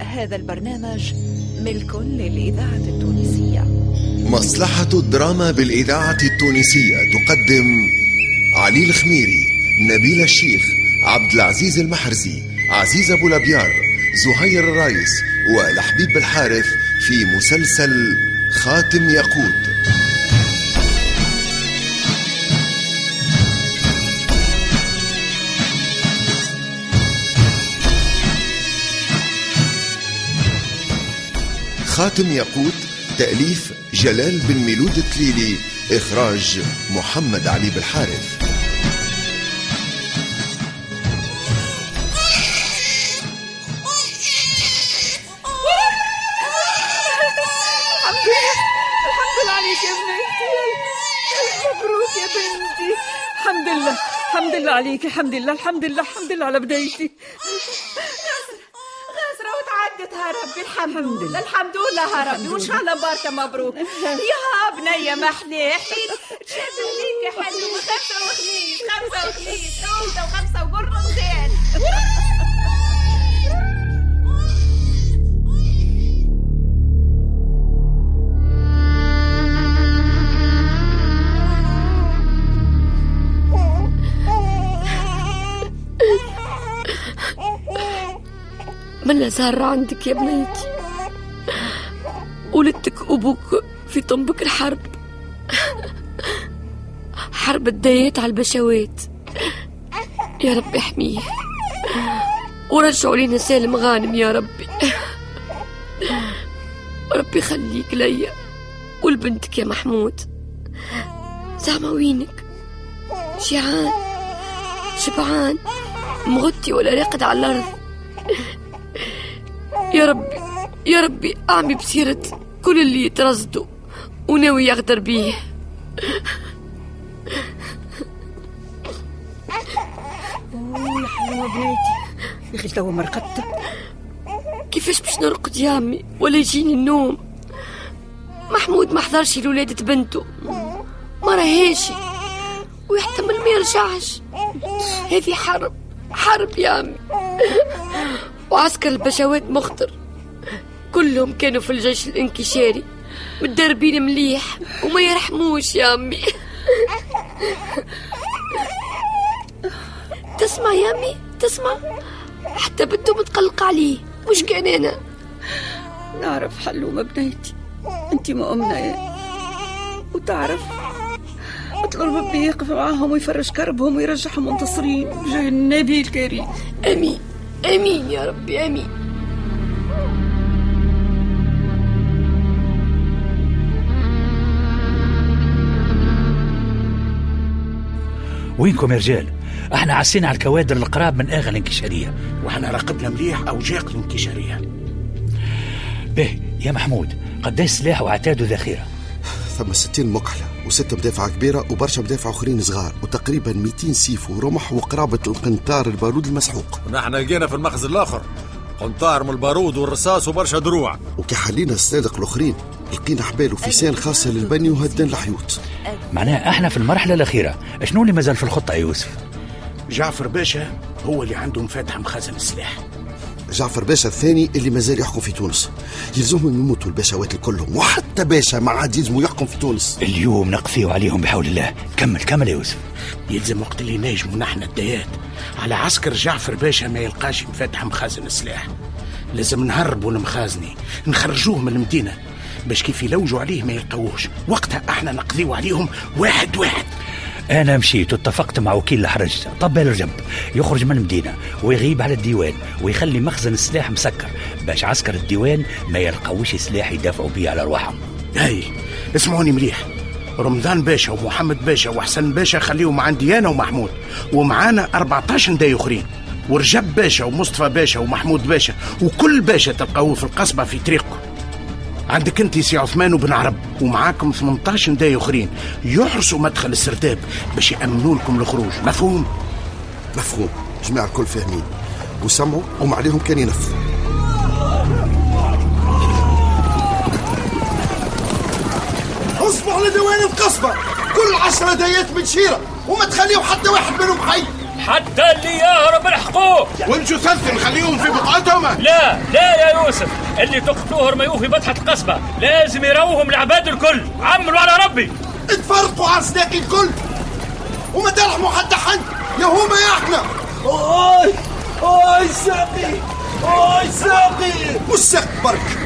هذا البرنامج ملك للإذاعة التونسية. مصلحة الدراما بالإذاعة التونسية تقدم علي الخميري نبيل الشيخ عبد العزيز المحرزي عزيز أبو لبيار زهير الرايس ولحبيب الحارث في مسلسل خاتم ياقوت. خاتم ياقوت تأليف جلال بن ميلود التليلي إخراج محمد علي بالحارث. الحمد لله الحمد لله عليك. الحمد لله. الحمد لله. الحمد لله على بدايتي. وتعدتها ربي الحمد لله. الحمد لله ربي. وإن شاء الله بارك مبروك يا بنية محليحي شاف ليك حلو خمسة وخميس خمسة وخميس عودة وخمسة وقرنتين من زهرة عندك يا بنيتي؟ ولدتك وابوك في طنبك الحرب. حرب الدايات على البشوات. يا رب احميه. ورجعوا لينا سالم غانم يا ربي. ربي يخليك ليا ولبنتك يا محمود. زعما وينك؟ جيعان شبعان؟ مغطي ولا راقد على الأرض؟ يا ربي يا ربي أعمي بسيرة كل اللي يترصدوا وناوي يغدر بيه. أوه يا حلوة بنيتي يا أخي توا مرقدت كيفاش باش نرقد يا عمي ولا يجيني النوم. محمود ما حضرش لولادة بنته. ما راهيش. ويحتمل ما يرجعش. هذه حرب حرب يا عمي وعسكر البشوات مخطر. كلهم كانوا في الجيش الانكشاري متدربين مليح وما يرحموش يا عمي. تسمع يا عمي؟ تسمع؟ حتى بنته متقلقة عليه. مش كان أنا. نعرف حلومة بنيتي انت مؤمنة يا وتعرف أطلب ربي يقف معاهم ويفرج كربهم ويرجعهم منتصرين. بجاه النبي الكريم. أمين. أمين يا ربي أمين. وينكم يا رجال؟ إحنا عسينا على الكوادر القراب من آغا الانكشارية. وحنا راقبنا مليح اوجاق الانكشارية. به يا محمود قداش سلاح وعتاد وذخيره ثم 60 مكحلة وستة مدافع كبيرة وبرشا مدافع آخرين صغار وتقريبا 200 سيف ورمح وقرابة القنطار البارود المسحوق. ونحن لقينا في المخزن الآخر قنطار من البارود والرصاص وبرشا دروع. وكي حلينا الصنادق الآخرين لقينا حبال وفيسان خاصة للبني وهدان الحيوط. معناها إحنا في المرحلة الأخيرة. شنو اللي مازال في الخطة يا يوسف؟ جعفر باشا هو اللي عنده مفاتح مخازن السلاح. جعفر باشا الثاني اللي مازال يحكم في تونس. يلزمهم يموتوا الباشوات الكلهم وحتى باشا ما عاد يلزموا يحكم في تونس. اليوم نقفيو عليهم بحول الله. كمل كمل يا يوسف. يلزم وقت اللي ناجموا نحن الديات. على عسكر جعفر باشا ما يلقاش مفاتح مخازن السلاح لازم نهربوا المخازني نخرجوه من المدينة. باش كيف يلوجوا عليه ما يلقاوهش. وقتها إحنا نقضيو عليهم واحد واحد. أنا مشيت واتفقت مع وكيل الحرج. طبال الجنب يخرج من المدينة ويغيب على الديوان ويخلي مخزن السلاح مسكر باش عسكر الديوان ما يلقاوش سلاح يدافعوا بيه على ارواحهم هاي اسمعوني مليح. رمضان باشا ومحمد باشا وحسن باشا خليهم عندي أنا ومحمود. ومعانا 14 نداي آخرين. ورجب باشا ومصطفى باشا ومحمود باشا وكل باشا تلقاوه في القصبة في طريقكم. عندك انت سي عثمان وبن عرب ومعاكم 18 نداي آخرين. يحرسوا مدخل السرداب باش يأمنوا لكم الخروج. مفهوم؟ مفهوم. جماعة الكل فاهمين. وسمعوا وما عليهم كان ينفذوا اصبحوا على القصبة كل عشرة دايات من شيرة وما تخليوا حتى واحد منهم حي. حتى اللي يهرب الحقوق والجثث نخليهم في بقعتهم لا لا يا يوسف. اللي تقتلوه رميوه في بطحة القصبة. لازم يروهم العباد الكل. عملوا على ربي. تفرقوا على سناك الكل. وما ترحموا حتى حد. يا هما يا إحنا أوي أوي ساقي أوي ساقي. والساق برك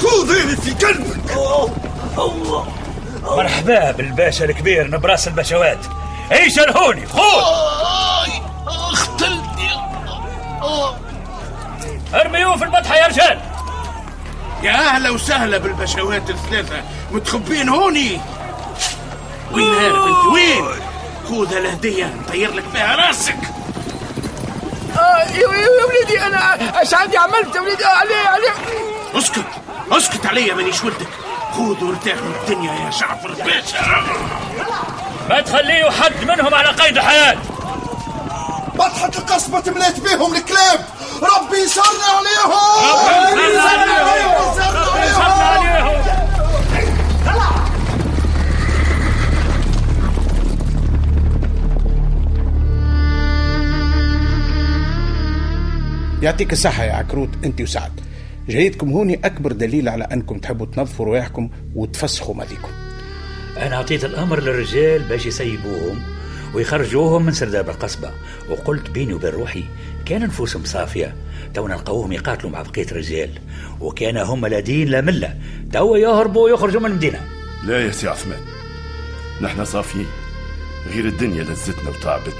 خذيني في قلبك. الله مرحبا بالباشا الكبير نبراس البشوات عيش الهوني خذ. ارميوه في البطحة يا رجال. يا أهلا وسهلا بالبشوات الثلاثة. متخبين هوني. وين هارب انت وين؟ خذ الهديه نطير لك بها راسك. يا ولدي أنا إيش عندي عملت؟ يا ولدي عليه عليه اسكت اسكت عليا مانيش ولدك خذ وارتاح من الدنيا يا جعفر باشا ما تخليه حد منهم على قيد الحياة. بطحة القصبة تمليت بيهم الكلاب. ربي يسرنا عليهم. ربي يسرنا عليهم. يسرنا عليهم. يعطيك الصحة يا عكروت أنت وسعد. جايتكم هوني أكبر دليل على أنكم تحبوا تنظفوا رواحكم وتفسخوا ماضيكم. أنا أعطيت الأمر للرجال باش يسيبوهم. ويخرجوهم من سرداب القصبة. وقلت بيني وبين روحي كان نفوسهم صافية. تو نلقاوهم يقاتلوا مع بقية الرجال. وكان هم لا دين لا ملة. توا يهربوا ويخرجوا من المدينة. لا يا سي عثمان. نحن صافيين. غير الدنيا لزتنا وتعبتنا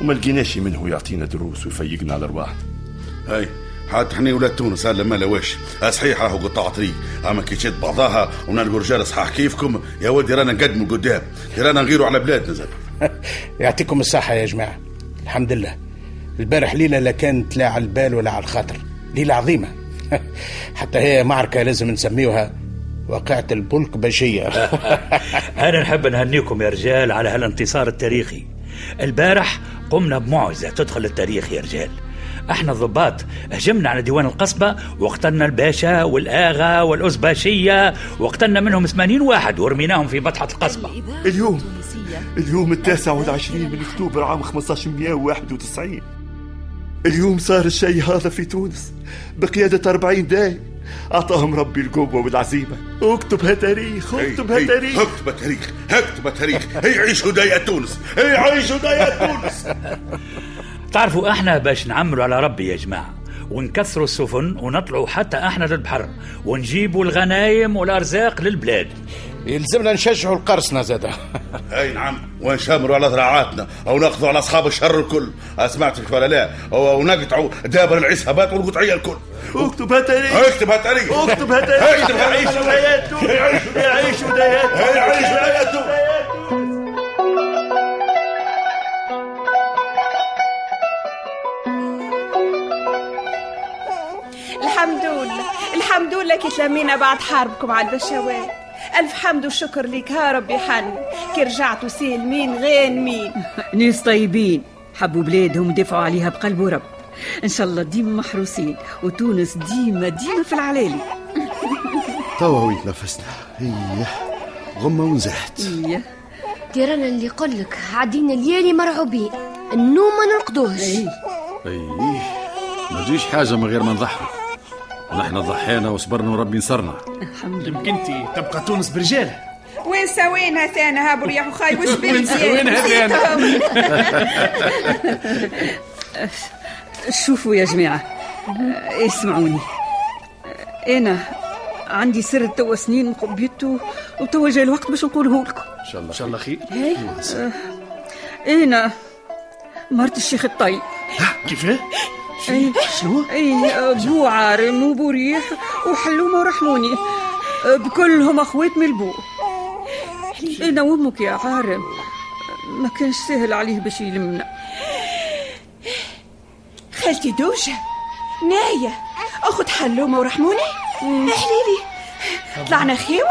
وما لقيناش منه يعطينا دروس ويفيقنا على أرواحنا. هاي حتى إحنا ولاد تونس. هلا ما لواش. صحيح راهو قطاع طريق أما كي تشد بعضها ونلقوا رجال صحاح كيفكم؟ يا ودي رانا نقدموا قدام. رانا نغيروا على بلادنا زاد. يعطيكم الصحة يا جماعة. الحمد لله. البارح ليلة لا كانت لا على البال ولا على الخاطر. ليلة عظيمة. حتى هي معركة لازم نسميوها. واقعة البلك بشية. أنا نحب نهنيكم يا رجال على هالانتصار التاريخي. البارح قمنا بمعجزة تدخل التاريخ يا رجال. إحنا الضباط. هجمنا على ديوان القصبة وقتلنا الباشا والآغا والأزباشية وقتلنا منهم 80 واحد ورميناهم في بطحة القصبة. اليوم اليوم التاسع والعشرين من أكتوبر عام 1591 اليوم صار الشيء هذا في تونس بقيادة 40 داي أعطاهم ربي القوة والعزيمة. اكتبها تاريخ اكتبها تاريخ اكتبها تاريخ اكتبها تاريخ هي عيش هدايا تونس هي عيش هدايا تونس. تعرفوا إحنا باش نعملوا على ربي يا جماعة ونكثروا السفن ونطلعوا حتى إحنا للبحر ونجيبوا الغنايم والارزاق للبلاد. يلزمنا نشجعوا القرصنة زادة. أي نعم ونشمروا على ذراعاتنا أو نأخذوا على أصحاب الشر الكل. سمعت ولا لا؟ ونقطعوا دابر العصابات والقطعية الكل. اكتبها تاريخ اكتبها تاريخ اكتبها تاريخ اكتبها يعيش ولايات تونس يعيش ولايات الحمد لله الحمد لله كي تلمينا بعد حربكم على البشوات ألف حمد وشكر لك ها ربي حن. كي رجعتوا سالمين غانمين ناس طيبين حبوا بلادهم ودافعوا عليها بقلب ورب. إن شاء الله ديما محروسين. وتونس ديما ديما في العلالي. توا وين نفسنا. إيه غمة ونزحت. إيه. تيرانا اللي يقول لك. عدينا الليالي مرعوبين. النوم ما نرقدوهش إيه ما تجيش حاجة من غير ما نضحي ونحن ضحينا وصبرنا وربي نصرنا يمكن انت تبقى تونس برجالها وين سوينا ثانا؟ هابوا ريحوا خاي وش وين سوينا ثانا؟ شوفوا يا جماعة. آه، اسمعوني. آه، أنا عندي سر توا سنين مقبيته وتوا جاي الوقت باش نقوله لكم. إن شاء الله. إن شاء الله خير. هاي؟ أنا مرت الشيخ الطيب. كيفاه؟ أي شنو؟ اي بو عارم وبو ريح وحلومة ورحموني بكلهم اخوات من البو. أنا وامك يا عارم ما كانش سهل عليه باش يلمنا. خالتي دوجة ناية. أخت حلومة ورحموني احليلي طلعنا خيوة؟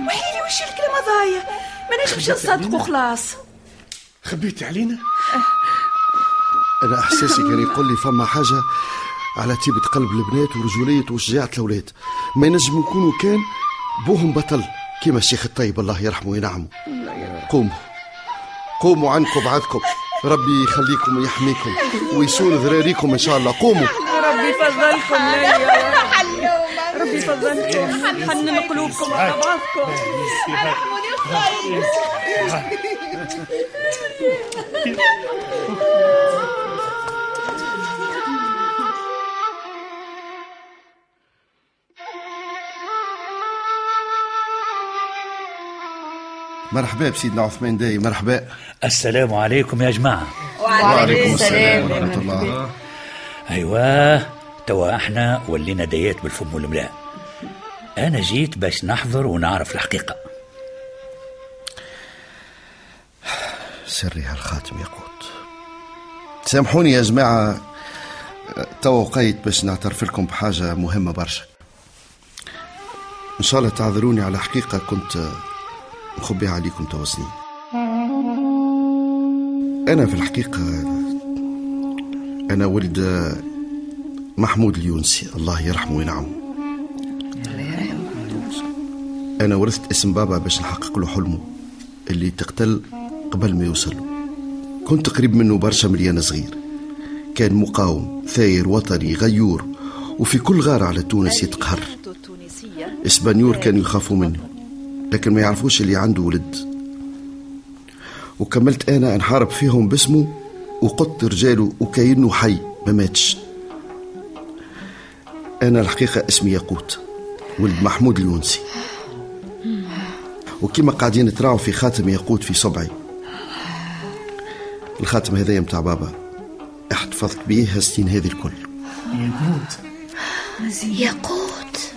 وحليلي وش الكلمة ضايع ما نجمش نصدقوا خلاص. خبيتي علينا؟ أنا احساسي كان يقول لي فما حاجة على طيبة قلب البنات ورجولية وشجاعة الأولاد. ما ينجم يكونوا كان بوهم بطل. كيما الشيخ الطيب الله يرحمه وينعمه. قوموا. قوموا عنكم بعدكم. ربي يخليكم ويحميكم ويسون ذراريكم إن شاء الله. قوموا. ربي يفضلكم ليا ربي يفضلكم. حنن قلوبكم على بعضكم. مرحبا بسيدنا عثمان داي مرحبا. السلام عليكم يا جماعة. وعليكم السلام ورحمة الله. أيوة توا إحنا ولينا ديات بالفم والملاء. أنا جيت باش نحضر ونعرف الحقيقة. سري هالخاتم ياقوت سامحوني يا جماعة توا وقيت باش نعترف لكم بحاجة مهمة برشا. إن شاء الله تعذروني على حقيقة كنت مخبيها عليكم توا سنين أنا في الحقيقة أنا ولد محمود اليونسي. الله يرحمه وينعمه. أنا ورثت اسم بابا باش نحقق له حلمه اللي تقتل قبل ما يوصل. كنت قريب منه برشا مليان صغير. كان مقاوم ثاير وطني غيور وفي كل غارة على تونس يتقهر. اسبانيور كانوا يخافوا منه. لكن ما يعرفوش اللي عنده ولد. وكملت أنا أنحارب فيهم باسمه وقدت رجاله وكأنه حي ما ماتش. أنا الحقيقة اسمي ياقوت ولد محمود اليونسي وكما قاعدين تراعوا في خاتم ياقوت في صبعي. الخاتم هذايا متاع بابا احتفظت بيه هالسنين هذه الكل. ياقوت. ياقوت.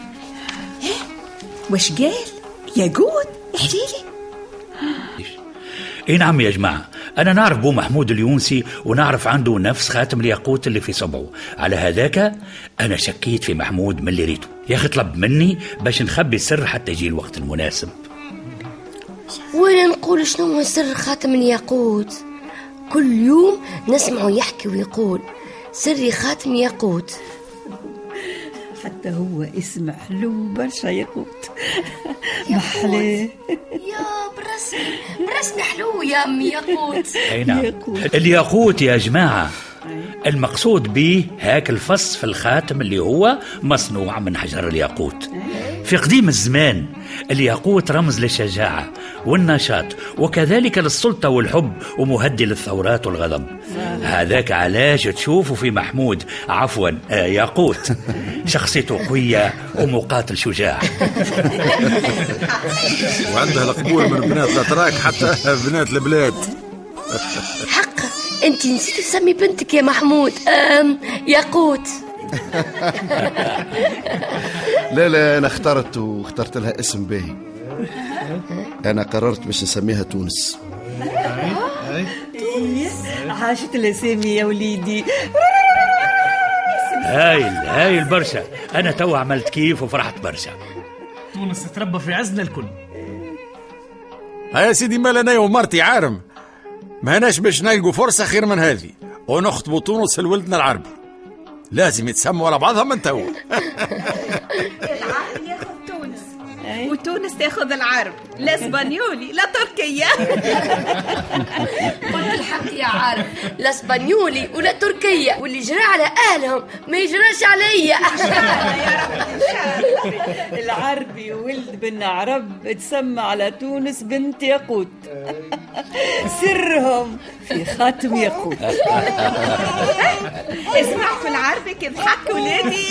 واش قال؟ ياقوت حليلي اي نعم يا جماعة أنا نعرف بو محمود اليونسي ونعرف عنده نفس خاتم الياقوت اللي في صبعه على هذاك أنا شكيت في محمود من اللي ريته. يا أخي طلب مني باش نخبي السر حتى يجي الوقت المناسب. وأنا نقول شنو هو سر خاتم الياقوت؟ كل يوم نسمعه يحكي ويقول سري خاتم ياقوت. حتى هو اسم حلو برشا ياقوت محلاه يا برسمي برسمي حلو يا امي ياقوت أي نعم. الياقوت يا جماعة. المقصود به هاك الفص في الخاتم اللي هو مصنوع من حجر الياقوت. في قديم الزمان الياقوت رمز للشجاعة والنشاط وكذلك للسلطة والحب ومهدي للثورات والغضب. هذاك علاش تشوفوا في محمود. عفوا آه ياقوت. شخصيته قوية ومقاتل شجاع. وعندها القبول من بنات الأتراك حتى بنات البلاد. حق انت نسيت تسمي بنتك يا محمود. أم ياقوت. لا لا أنا اخترت واخترت لها اسم باهي. أنا قررت باش نسميها تونس. عاشت الأسامي يا وليدي. هايل هايل برشا أنا تو عملت كيف وفرحت برشا. تونس تربى في عزنا الكل. يا سيدي مالا أنا ومرتي عارم. ما هناش باش نلقوا فرصة خير من هذه. ونخطبوا تونس لولدنا العربي. لازم يتسموا على بعضهم من توا العرب ياخذ تونس وتونس تاخذ العرب. لا اسبانيولي لا تركيا قلت الحق يا عارف. لا اسبانيولي ولا تركية واللي جرى على أهلهم ما يجراش عليا. العربي ولد بن عرب تسمى على تونس بنت ياقوت. سرهم في خاتم ياقوت. اسمعوا العربي كيف حك ولادي.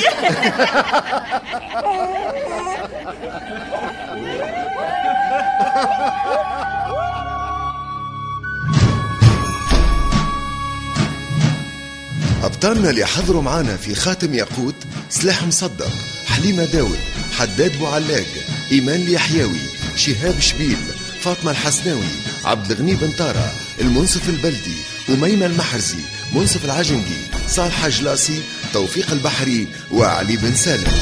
أبطالنا اللي حضروا معانا في خاتم ياقوت سلاح مصدق حليمة داود حداد بوعلاق إيمان اليحيوي شهاب شبيل فاطمة الحسناوي عبد الغني بن طارة المنصف البلدي أميمة المحرزي منصف العجنقي صالح جلاسي توفيق البحري وعلي بن سالم.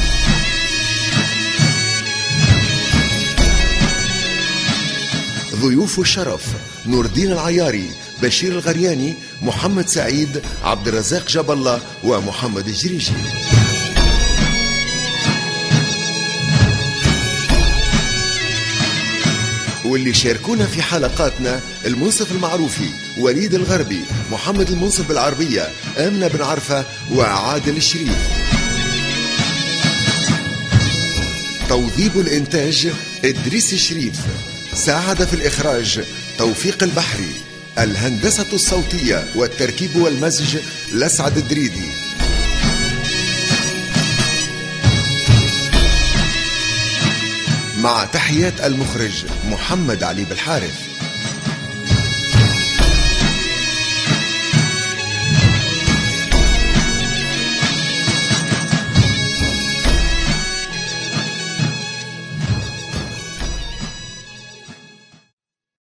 ضيوف الشرف نور الدين العياري بشير الغرياني محمد سعيد عبد الرزاق جاب الله ومحمد الجريجي. واللي شاركونا في حلقاتنا المنصف المعروفي وليد الغربي محمد المنصف بالعربية آمنة بن عرفة وعادل الشريف. توظيب الإنتاج إدريس الشريف. ساعد في الإخراج توفيق البحري الهندسة الصوتية والتركيب والمزج لسعد الدريدي. مع تحيات المخرج محمد علي بالحارث.